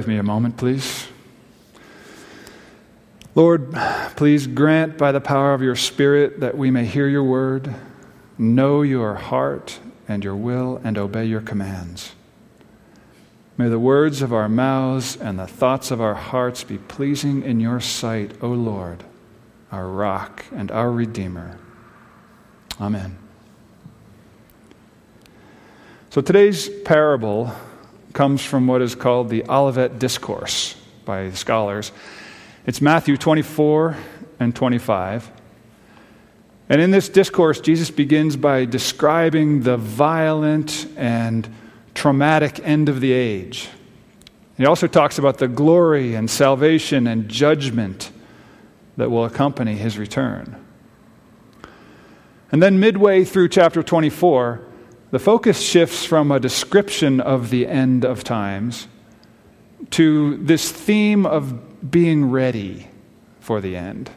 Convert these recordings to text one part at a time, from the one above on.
with me a moment, please. Lord, please grant by the power of your Spirit that we may hear your word, know your heart and your will, and obey your commands. May the words of our mouths and the thoughts of our hearts be pleasing in your sight, O Lord, our rock and our Redeemer. Amen. So today's parable comes from what is called the Olivet Discourse by scholars. It's Matthew 24 and 25. And in this discourse, Jesus begins by describing the violent and traumatic end of the age. He also talks about the glory and salvation and judgment that will accompany his return. And then, midway through chapter 24, the focus shifts from a description of the end of times to this theme of being ready for the end.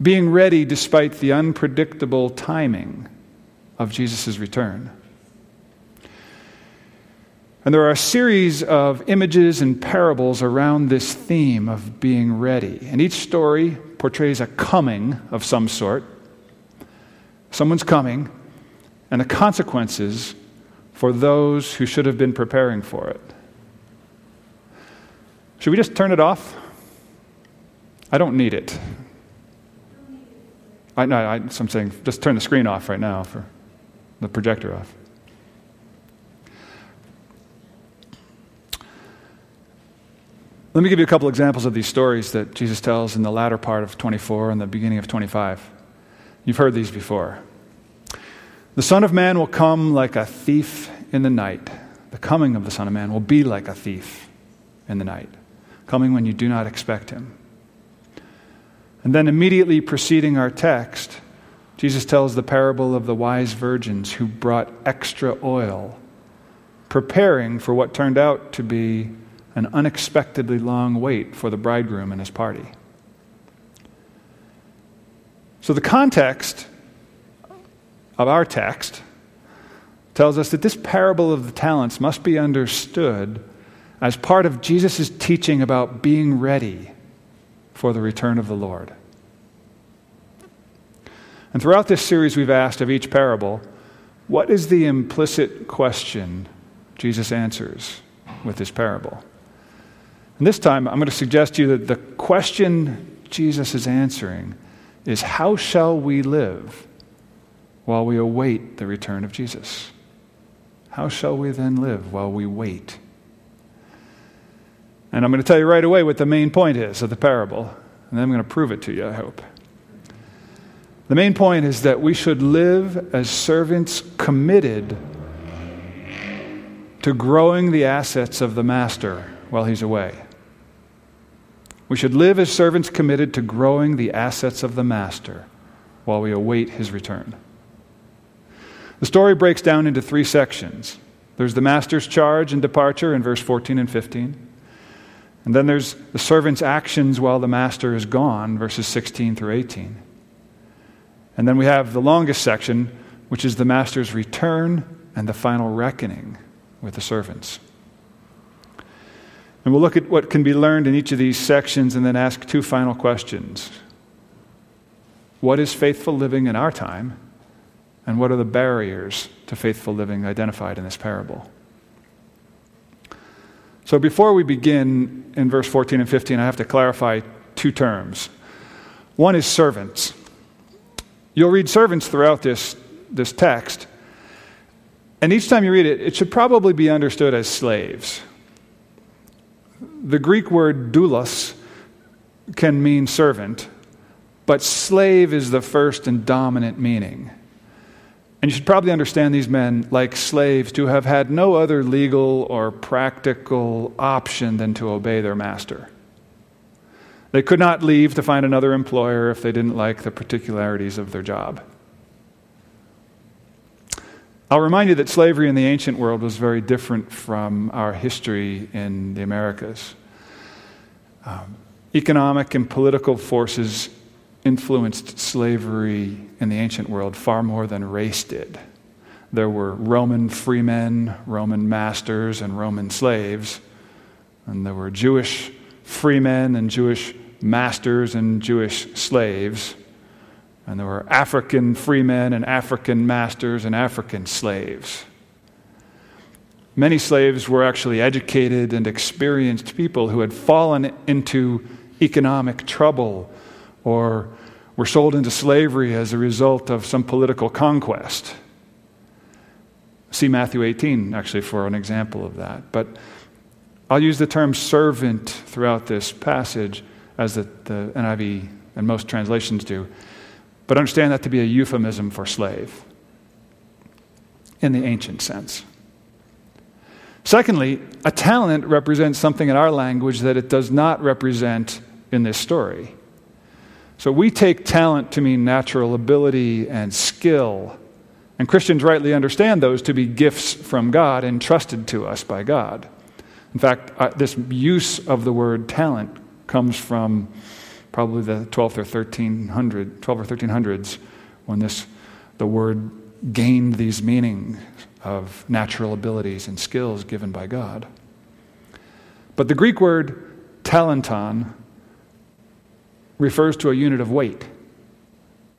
Being ready despite the unpredictable timing of Jesus' return. And there are a series of images and parables around this theme of being ready. And each story portrays a coming of some sort Someone's coming, and the consequences for those who should have been preparing for it. Should we just turn it off? I don't need it. I, no, I, am saying just turn the screen off right now for the projector off. Let me give you a couple examples of these stories that Jesus tells in the latter part of 24 and the beginning of 25. You've heard these before. The Son of Man will come like a thief in the night. The coming of the Son of Man will be like a thief in the night, coming when you do not expect him. And then, immediately preceding our text, Jesus tells the parable of the wise virgins who brought extra oil, preparing for what turned out to be an unexpectedly long wait for the bridegroom and his party. So, the context of our text tells us that this parable of the talents must be understood as part of Jesus' teaching about being ready for the return of the Lord. And throughout this series, we've asked of each parable, what is the implicit question Jesus answers with this parable? And this time, I'm going to suggest to you that the question Jesus is answering is how shall we live while we await the return of Jesus? How shall we then live while we wait? And I'm going to tell you right away what the main point is of the parable, and then I'm going to prove it to you, I hope. The main point is that we should live as servants committed to growing the assets of the master while he's away. We should live as servants committed to growing the assets of the Master while we await his return. The story breaks down into three sections there's the Master's charge and departure in verse 14 and 15. And then there's the servant's actions while the Master is gone, verses 16 through 18. And then we have the longest section, which is the Master's return and the final reckoning with the servants. And we'll look at what can be learned in each of these sections and then ask two final questions. What is faithful living in our time? And what are the barriers to faithful living identified in this parable? So before we begin in verse 14 and 15, I have to clarify two terms. One is servants. You'll read servants throughout this, this text, and each time you read it, it should probably be understood as slaves. The Greek word doulos can mean servant, but slave is the first and dominant meaning. And you should probably understand these men like slaves to have had no other legal or practical option than to obey their master. They could not leave to find another employer if they didn't like the particularities of their job. I'll remind you that slavery in the ancient world was very different from our history in the Americas. Um, economic and political forces influenced slavery in the ancient world far more than race did. there were Roman freemen, Roman masters, and Roman slaves. And there were Jewish freemen and Jewish masters and Jewish slaves. And there were African freemen and African masters and African slaves. Many slaves were actually educated and experienced people who had fallen into economic trouble or were sold into slavery as a result of some political conquest. See Matthew 18, actually, for an example of that. But I'll use the term servant throughout this passage, as the, the NIV and most translations do. But understand that to be a euphemism for slave in the ancient sense. Secondly, a talent represents something in our language that it does not represent in this story. So we take talent to mean natural ability and skill. And Christians rightly understand those to be gifts from God entrusted to us by God. In fact, uh, this use of the word talent comes from probably the 12th or 1300, 12 or 1300s when this, the word gained these meanings of natural abilities and skills given by God. But the Greek word talanton refers to a unit of weight,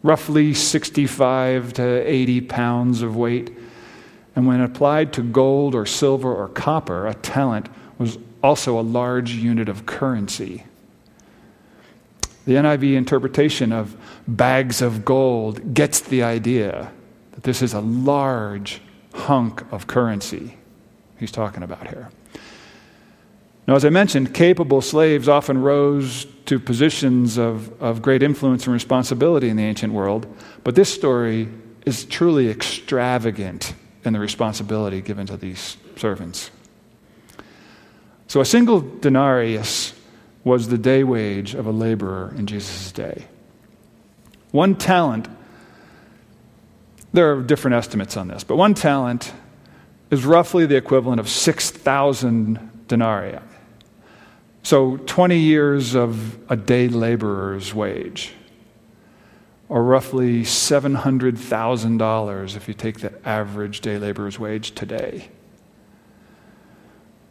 roughly 65 to 80 pounds of weight. And when applied to gold or silver or copper, a talent was also a large unit of currency. The NIV interpretation of bags of gold gets the idea that this is a large hunk of currency he's talking about here. Now, as I mentioned, capable slaves often rose to positions of, of great influence and responsibility in the ancient world, but this story is truly extravagant in the responsibility given to these servants. So, a single denarius was the day wage of a laborer in Jesus' day. One talent, there are different estimates on this, but one talent is roughly the equivalent of 6,000 denarii. So 20 years of a day laborer's wage, or roughly $700,000 if you take the average day laborer's wage today.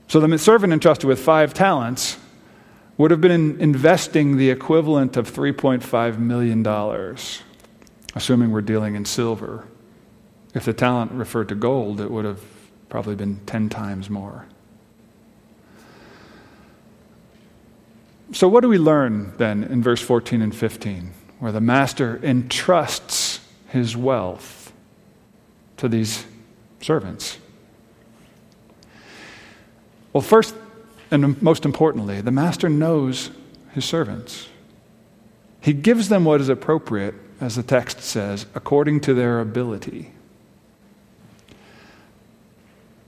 So the servant entrusted with five talents would have been investing the equivalent of $3.5 million, assuming we're dealing in silver. If the talent referred to gold, it would have probably been 10 times more. So, what do we learn then in verse 14 and 15, where the master entrusts his wealth to these servants? Well, first and most importantly, the master knows his servants. He gives them what is appropriate, as the text says, according to their ability.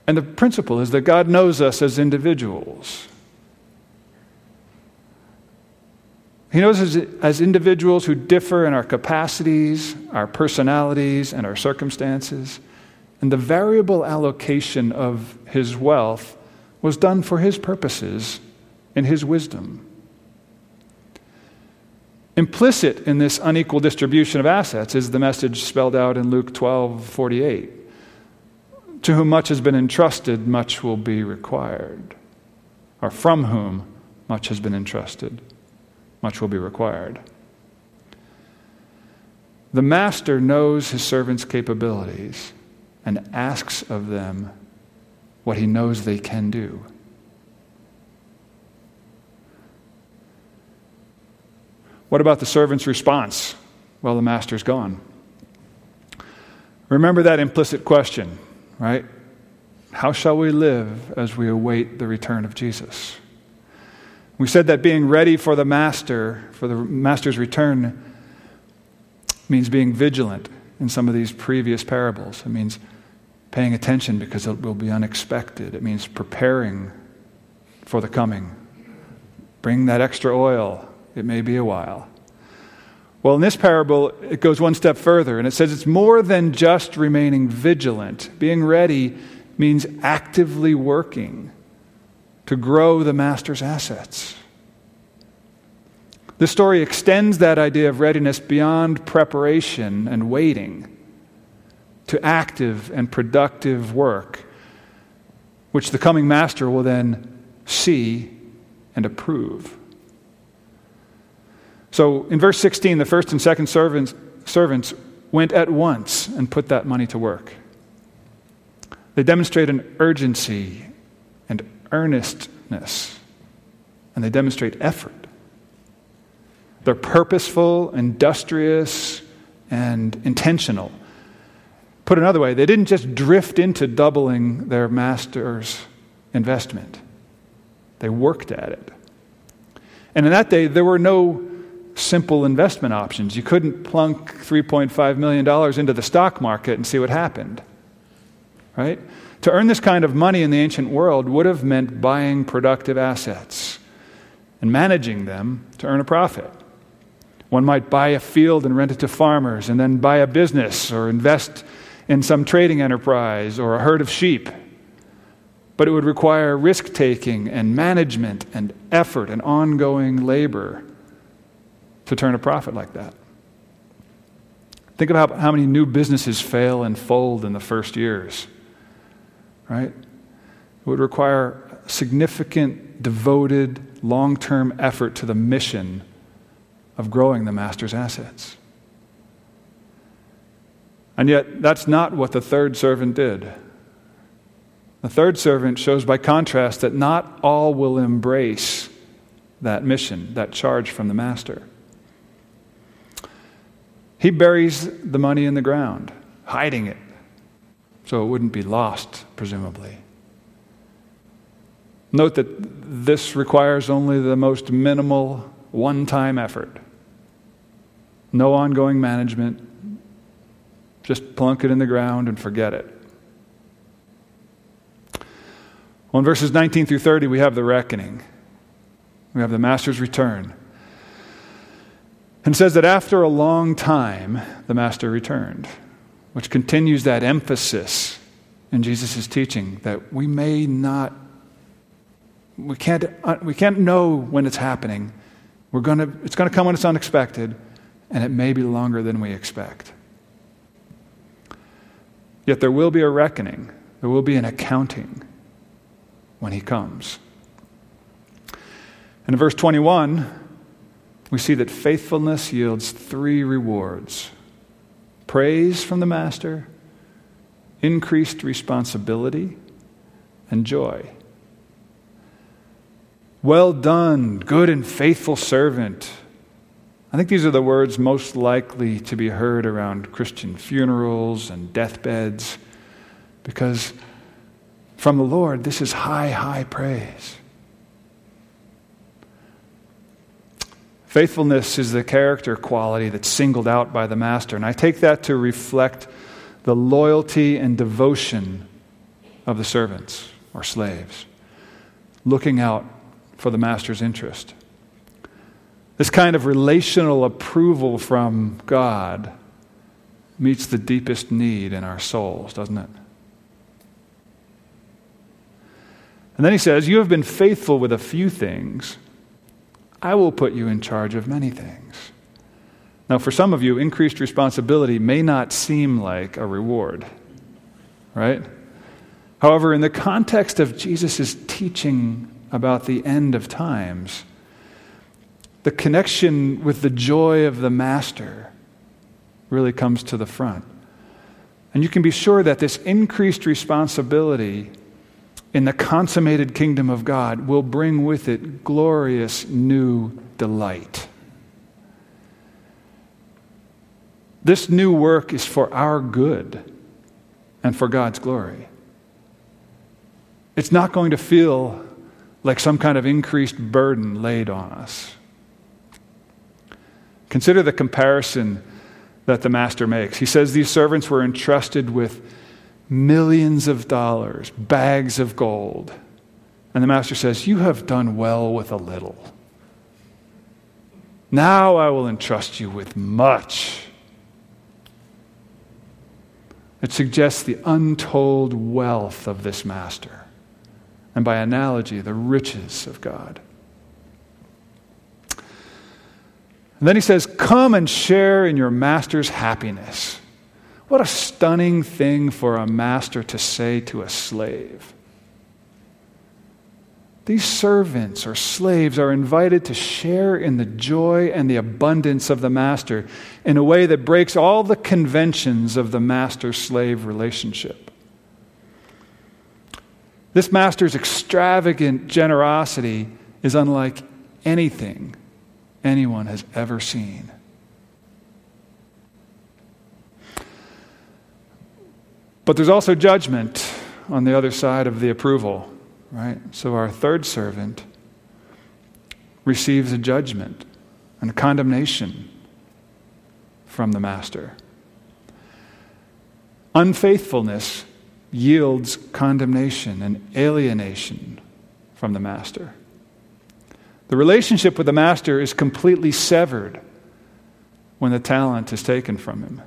And the principle is that God knows us as individuals. He knows us as individuals who differ in our capacities, our personalities, and our circumstances. And the variable allocation of his wealth was done for his purposes and his wisdom. Implicit in this unequal distribution of assets is the message spelled out in Luke 12 48. To whom much has been entrusted, much will be required. Or from whom much has been entrusted, much will be required. The master knows his servants' capabilities and asks of them what he knows they can do. What about the servant's response? Well, the master's gone. Remember that implicit question, right? How shall we live as we await the return of Jesus? We said that being ready for the master, for the master's return, means being vigilant in some of these previous parables. It means paying attention because it will be unexpected. It means preparing for the coming. Bring that extra oil. It may be a while. Well, in this parable, it goes one step further, and it says it's more than just remaining vigilant. Being ready means actively working to grow the master's assets. This story extends that idea of readiness beyond preparation and waiting to active and productive work, which the coming master will then see and approve. So in verse 16, the first and second servants, servants went at once and put that money to work. They demonstrate an urgency and earnestness, and they demonstrate effort. They're purposeful, industrious, and intentional. Put another way, they didn't just drift into doubling their master's investment, they worked at it. And in that day, there were no simple investment options. You couldn't plunk $3.5 million into the stock market and see what happened. Right? To earn this kind of money in the ancient world would have meant buying productive assets and managing them to earn a profit. One might buy a field and rent it to farmers, and then buy a business or invest in some trading enterprise or a herd of sheep. But it would require risk taking and management and effort and ongoing labor to turn a profit like that. Think about how many new businesses fail and fold in the first years, right? It would require significant, devoted, long term effort to the mission of growing the master's assets. And yet, that's not what the third servant did. The third servant shows, by contrast, that not all will embrace that mission, that charge from the master. He buries the money in the ground, hiding it, so it wouldn't be lost, presumably. Note that this requires only the most minimal one time effort. No ongoing management. Just plunk it in the ground and forget it. Well, in verses 19 through 30, we have the reckoning. We have the master's return. And says that after a long time, the master returned, which continues that emphasis in Jesus' teaching that we may not, we can't, uh, we can't know when it's happening. We're gonna, it's going to come when it's unexpected and it may be longer than we expect. Yet there will be a reckoning, there will be an accounting when He comes. And in verse 21, we see that faithfulness yields three rewards praise from the Master, increased responsibility, and joy. Well done, good and faithful servant. I think these are the words most likely to be heard around Christian funerals and deathbeds because from the Lord, this is high, high praise. Faithfulness is the character quality that's singled out by the Master, and I take that to reflect the loyalty and devotion of the servants or slaves, looking out for the Master's interest. This kind of relational approval from God meets the deepest need in our souls, doesn't it? And then he says, You have been faithful with a few things. I will put you in charge of many things. Now, for some of you, increased responsibility may not seem like a reward, right? However, in the context of Jesus' teaching about the end of times, the connection with the joy of the master really comes to the front. And you can be sure that this increased responsibility in the consummated kingdom of God will bring with it glorious new delight. This new work is for our good and for God's glory. It's not going to feel like some kind of increased burden laid on us. Consider the comparison that the master makes. He says these servants were entrusted with millions of dollars, bags of gold. And the master says, You have done well with a little. Now I will entrust you with much. It suggests the untold wealth of this master, and by analogy, the riches of God. And then he says, Come and share in your master's happiness. What a stunning thing for a master to say to a slave. These servants or slaves are invited to share in the joy and the abundance of the master in a way that breaks all the conventions of the master slave relationship. This master's extravagant generosity is unlike anything anyone has ever seen. But there's also judgment on the other side of the approval, right? So our third servant receives a judgment and a condemnation from the master. Unfaithfulness yields condemnation and alienation from the master. The relationship with the master is completely severed when the talent is taken from him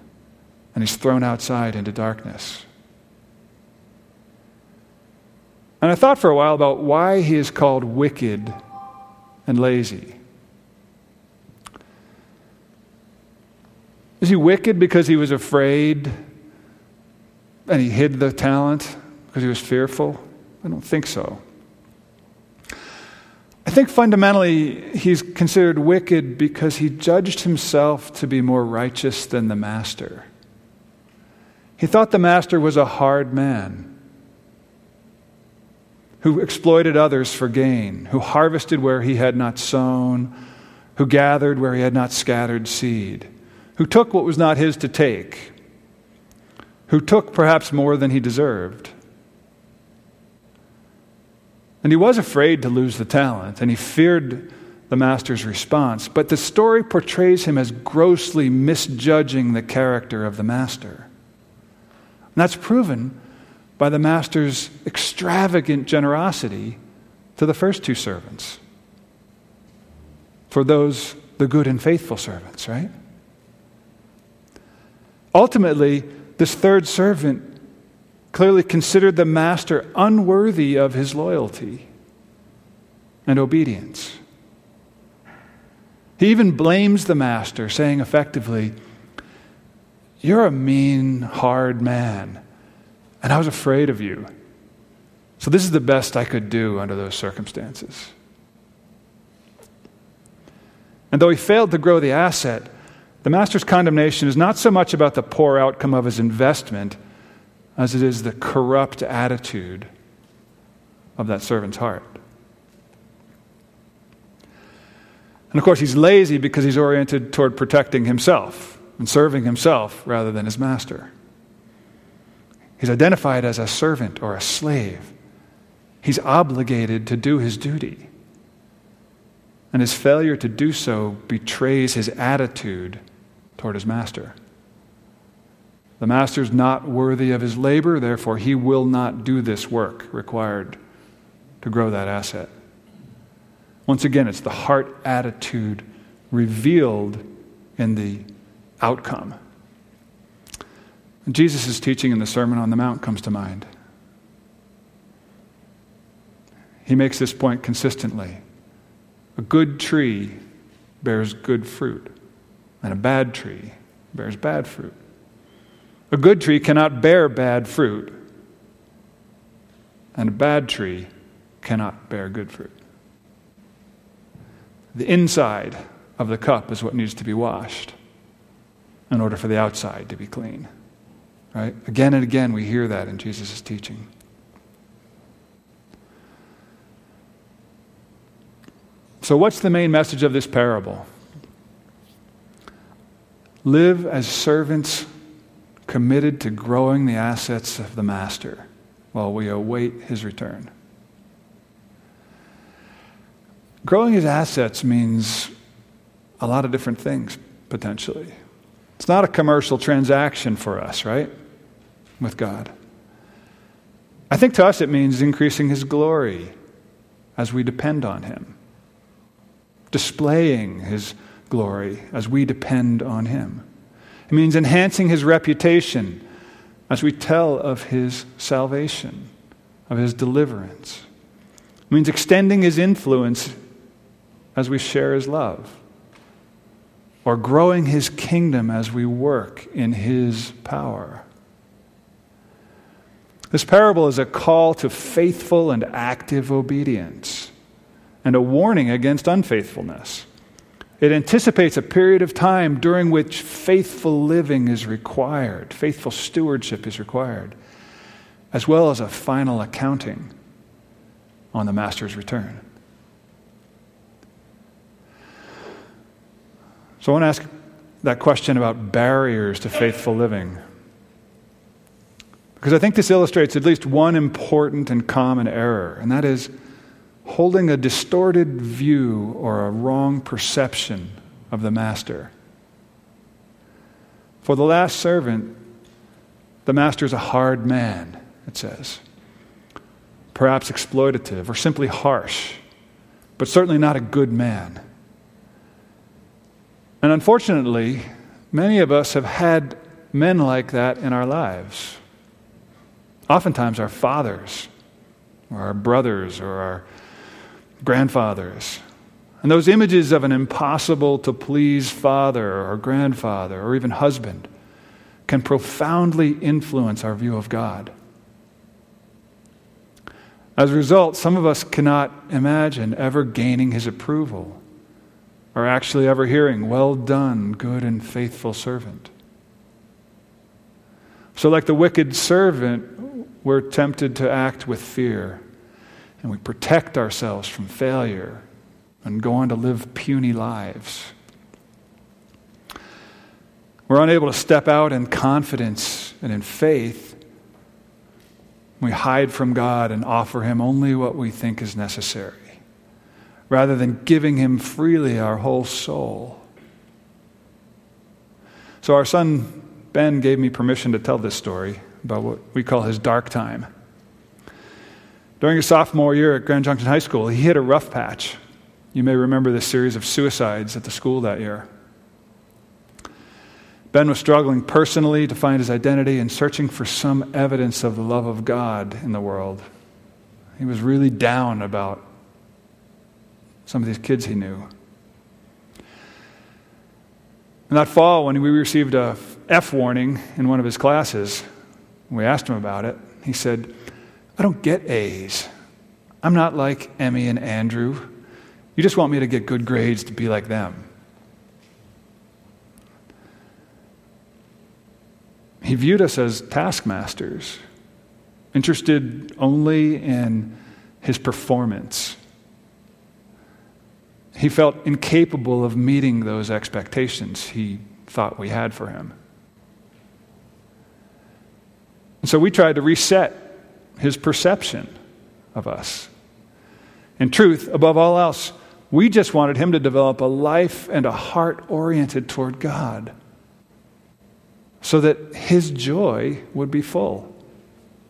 and he's thrown outside into darkness. And I thought for a while about why he is called wicked and lazy. Is he wicked because he was afraid and he hid the talent because he was fearful? I don't think so. I think fundamentally he's considered wicked because he judged himself to be more righteous than the master. He thought the master was a hard man who exploited others for gain, who harvested where he had not sown, who gathered where he had not scattered seed, who took what was not his to take, who took perhaps more than he deserved. And he was afraid to lose the talent, and he feared the master's response. But the story portrays him as grossly misjudging the character of the master. And that's proven by the master's extravagant generosity to the first two servants. For those, the good and faithful servants, right? Ultimately, this third servant clearly considered the master unworthy of his loyalty and obedience. He even blames the master, saying effectively, You're a mean, hard man, and I was afraid of you. So, this is the best I could do under those circumstances. And though he failed to grow the asset, the master's condemnation is not so much about the poor outcome of his investment as it is the corrupt attitude of that servant's heart. And of course, he's lazy because he's oriented toward protecting himself and serving himself rather than his master. He's identified as a servant or a slave. He's obligated to do his duty. And his failure to do so betrays his attitude toward his master. The master is not worthy of his labor, therefore, he will not do this work required to grow that asset. Once again, it's the heart attitude revealed in the outcome. Jesus' teaching in the Sermon on the Mount comes to mind. He makes this point consistently. A good tree bears good fruit, and a bad tree bears bad fruit. A good tree cannot bear bad fruit, and a bad tree cannot bear good fruit. The inside of the cup is what needs to be washed in order for the outside to be clean. Right? Again and again, we hear that in Jesus' teaching. So, what's the main message of this parable? Live as servants committed to growing the assets of the master while we await his return. Growing his assets means a lot of different things, potentially. It's not a commercial transaction for us, right? With God. I think to us it means increasing his glory as we depend on him, displaying his glory as we depend on him. It means enhancing his reputation as we tell of his salvation, of his deliverance. It means extending his influence as we share his love, or growing his kingdom as we work in his power. This parable is a call to faithful and active obedience and a warning against unfaithfulness. It anticipates a period of time during which faithful living is required, faithful stewardship is required, as well as a final accounting on the master's return. So I want to ask that question about barriers to faithful living. Because I think this illustrates at least one important and common error, and that is holding a distorted view or a wrong perception of the master. For the last servant, the master is a hard man, it says. Perhaps exploitative or simply harsh, but certainly not a good man. And unfortunately, many of us have had men like that in our lives. Oftentimes, our fathers, or our brothers, or our grandfathers. And those images of an impossible to please father or grandfather or even husband can profoundly influence our view of God. As a result, some of us cannot imagine ever gaining his approval or actually ever hearing, Well done, good and faithful servant. So, like the wicked servant, we're tempted to act with fear and we protect ourselves from failure and go on to live puny lives. We're unable to step out in confidence and in faith. We hide from God and offer Him only what we think is necessary, rather than giving Him freely our whole soul. So, our son Ben gave me permission to tell this story about what we call his dark time. During his sophomore year at Grand Junction High School, he hit a rough patch. You may remember the series of suicides at the school that year. Ben was struggling personally to find his identity and searching for some evidence of the love of God in the world. He was really down about some of these kids he knew. And that fall, when we received a F warning in one of his classes, we asked him about it. He said, I don't get A's. I'm not like Emmy and Andrew. You just want me to get good grades to be like them. He viewed us as taskmasters, interested only in his performance. He felt incapable of meeting those expectations he thought we had for him. And so we tried to reset his perception of us. In truth, above all else, we just wanted him to develop a life and a heart oriented toward God so that his joy would be full,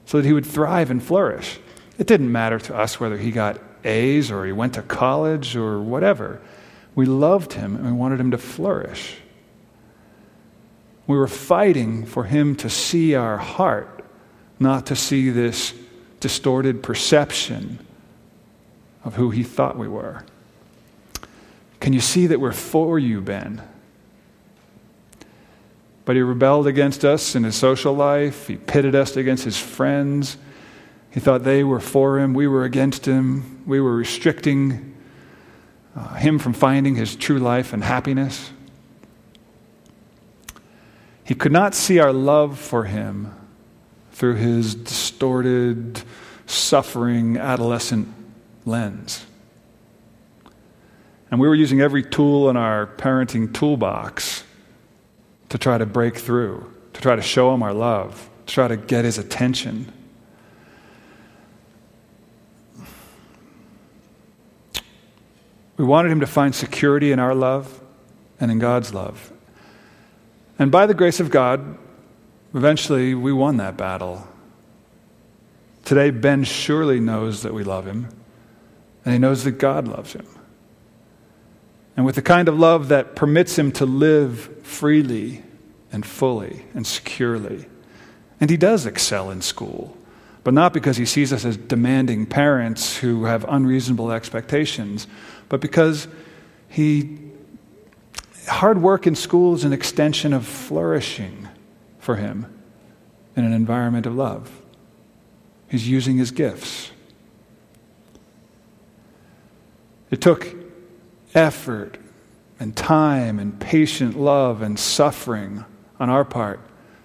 so that he would thrive and flourish. It didn't matter to us whether he got A's or he went to college or whatever. We loved him and we wanted him to flourish. We were fighting for him to see our heart, not to see this distorted perception of who he thought we were. Can you see that we're for you, Ben? But he rebelled against us in his social life. He pitted us against his friends. He thought they were for him. We were against him. We were restricting uh, him from finding his true life and happiness. He could not see our love for him through his distorted, suffering adolescent lens. And we were using every tool in our parenting toolbox to try to break through, to try to show him our love, to try to get his attention. We wanted him to find security in our love and in God's love. And by the grace of God, Eventually, we won that battle. Today, Ben surely knows that we love him, and he knows that God loves him. And with the kind of love that permits him to live freely and fully and securely. And he does excel in school, but not because he sees us as demanding parents who have unreasonable expectations, but because he hard work in school is an extension of flourishing for him in an environment of love. He's using his gifts. It took effort and time and patient love and suffering on our part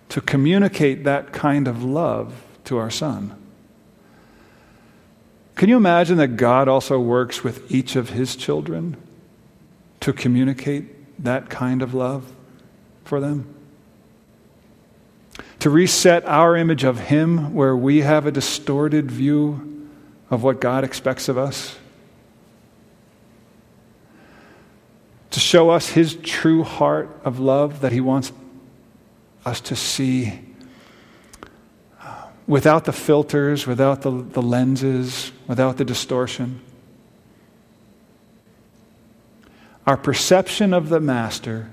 to communicate that kind of love to our son. Can you imagine that God also works with each of his children to communicate that kind of love for them? To reset our image of him where we have a distorted view of what God expects of us? To show us his true heart of love that he wants us to see uh, without the filters, without the, the lenses, without the distortion. Our perception of the Master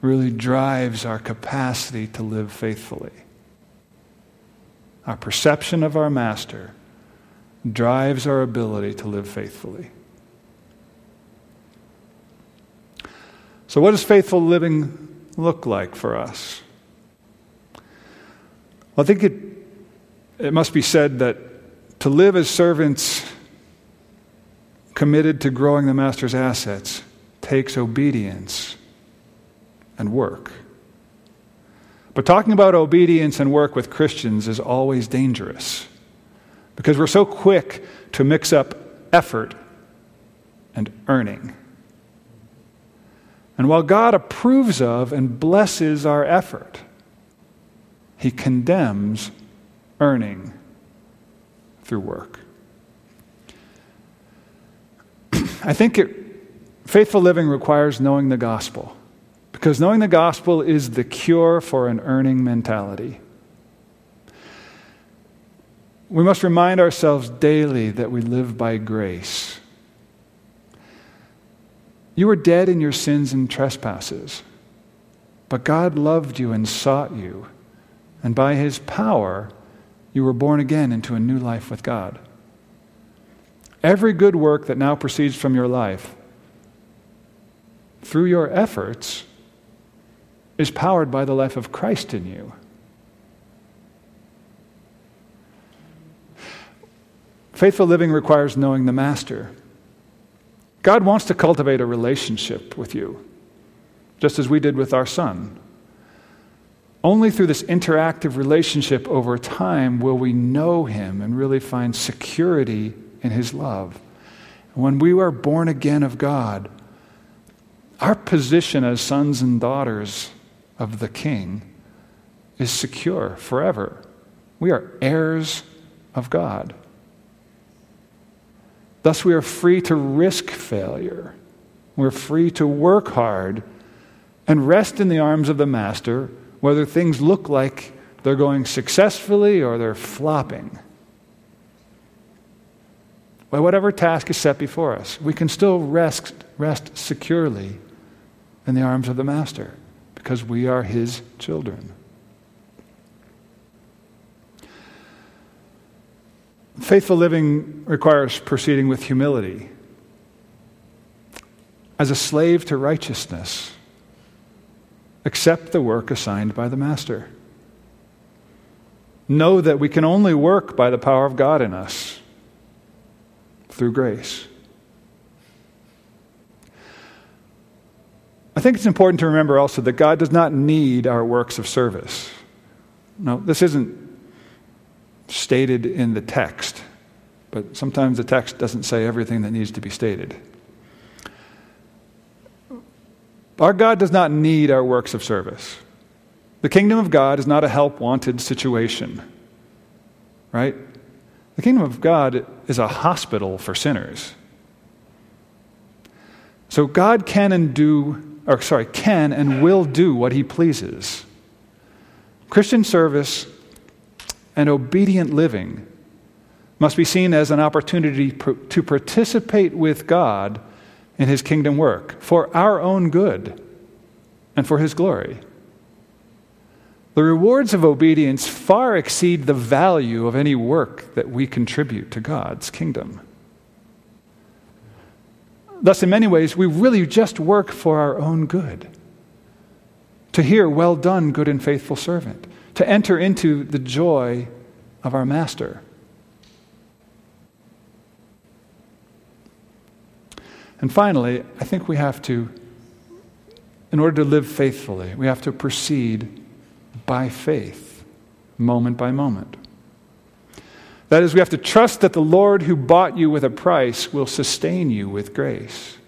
really drives our capacity to live faithfully. Our perception of our Master drives our ability to live faithfully. So, what does faithful living look like for us? Well, I think it, it must be said that to live as servants committed to growing the master's assets takes obedience and work. But talking about obedience and work with Christians is always dangerous because we're so quick to mix up effort and earning. And while God approves of and blesses our effort, He condemns earning through work. I think it, faithful living requires knowing the gospel, because knowing the gospel is the cure for an earning mentality. We must remind ourselves daily that we live by grace you were dead in your sins and trespasses, but God loved you and sought you, and by his power, you were born again into a new life with God. Every good work that now proceeds from your life, through your efforts, is powered by the life of Christ in you. Faithful living requires knowing the Master. God wants to cultivate a relationship with you, just as we did with our son. Only through this interactive relationship over time will we know him and really find security in his love. When we are born again of God, our position as sons and daughters of the King is secure forever. We are heirs of God. Thus, we are free to risk failure. We're free to work hard and rest in the arms of the Master, whether things look like they're going successfully or they're flopping. By whatever task is set before us, we can still rest, rest securely in the arms of the Master because we are His children. Faithful living requires proceeding with humility. As a slave to righteousness, accept the work assigned by the Master. Know that we can only work by the power of God in us through grace. I think it's important to remember also that God does not need our works of service. No, this isn't stated in the text, but sometimes the text doesn't say everything that needs to be stated. Our God does not need our works of service. The kingdom of God is not a help wanted situation, right? The kingdom of God is a hospital for sinners. So God can and do, or sorry, can and will do what he pleases. Christian service and obedient living must be seen as an opportunity to participate with God in his kingdom work for our own good and for his glory. The rewards of obedience far exceed the value of any work that we contribute to God's kingdom. Thus, in many ways, we really just work for our own good. To hear, well done, good and faithful servant. To enter into the joy of our master. And finally, I think we have to, in order to live faithfully, we have to proceed by faith, moment by moment. That is, we have to trust that the Lord who bought you with a price will sustain you with grace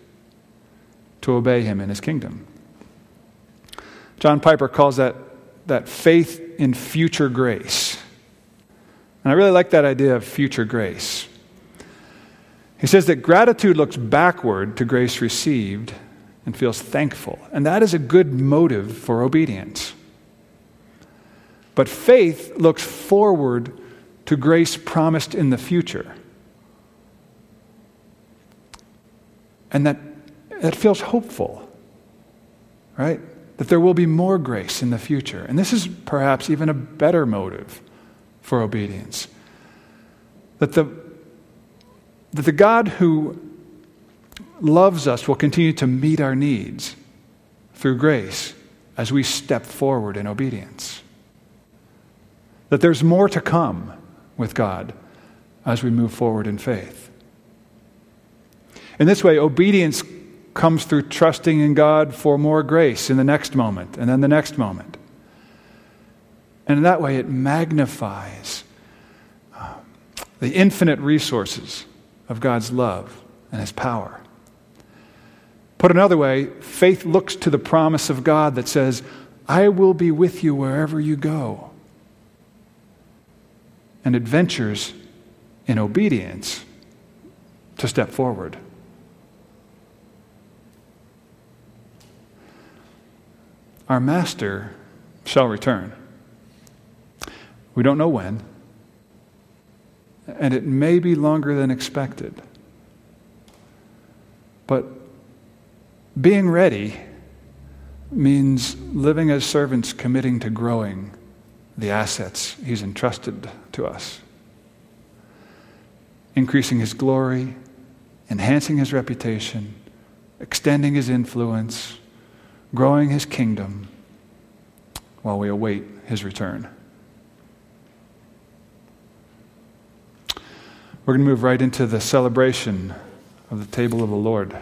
to obey him in his kingdom. John Piper calls that, that faith in future grace. And I really like that idea of future grace. He says that gratitude looks backward to grace received and feels thankful. And that is a good motive for obedience. But faith looks forward to grace promised in the future. And that, that feels hopeful, right? That there will be more grace in the future. And this is perhaps even a better motive for obedience. That the, that the God who loves us will continue to meet our needs through grace as we step forward in obedience. That there's more to come with God as we move forward in faith. In this way, obedience comes through trusting in God for more grace in the next moment and then the next moment. And in that way, it magnifies uh, the infinite resources of God's love and His power. Put another way, faith looks to the promise of God that says, I will be with you wherever you go and adventures in obedience to step forward. Our master shall return. We don't know when, and it may be longer than expected. But being ready means living as servants committing to growing the assets He's entrusted to us. Increasing His glory, enhancing His reputation, extending His influence, growing His kingdom while we await His return. We're going to move right into the celebration of the table of the Lord.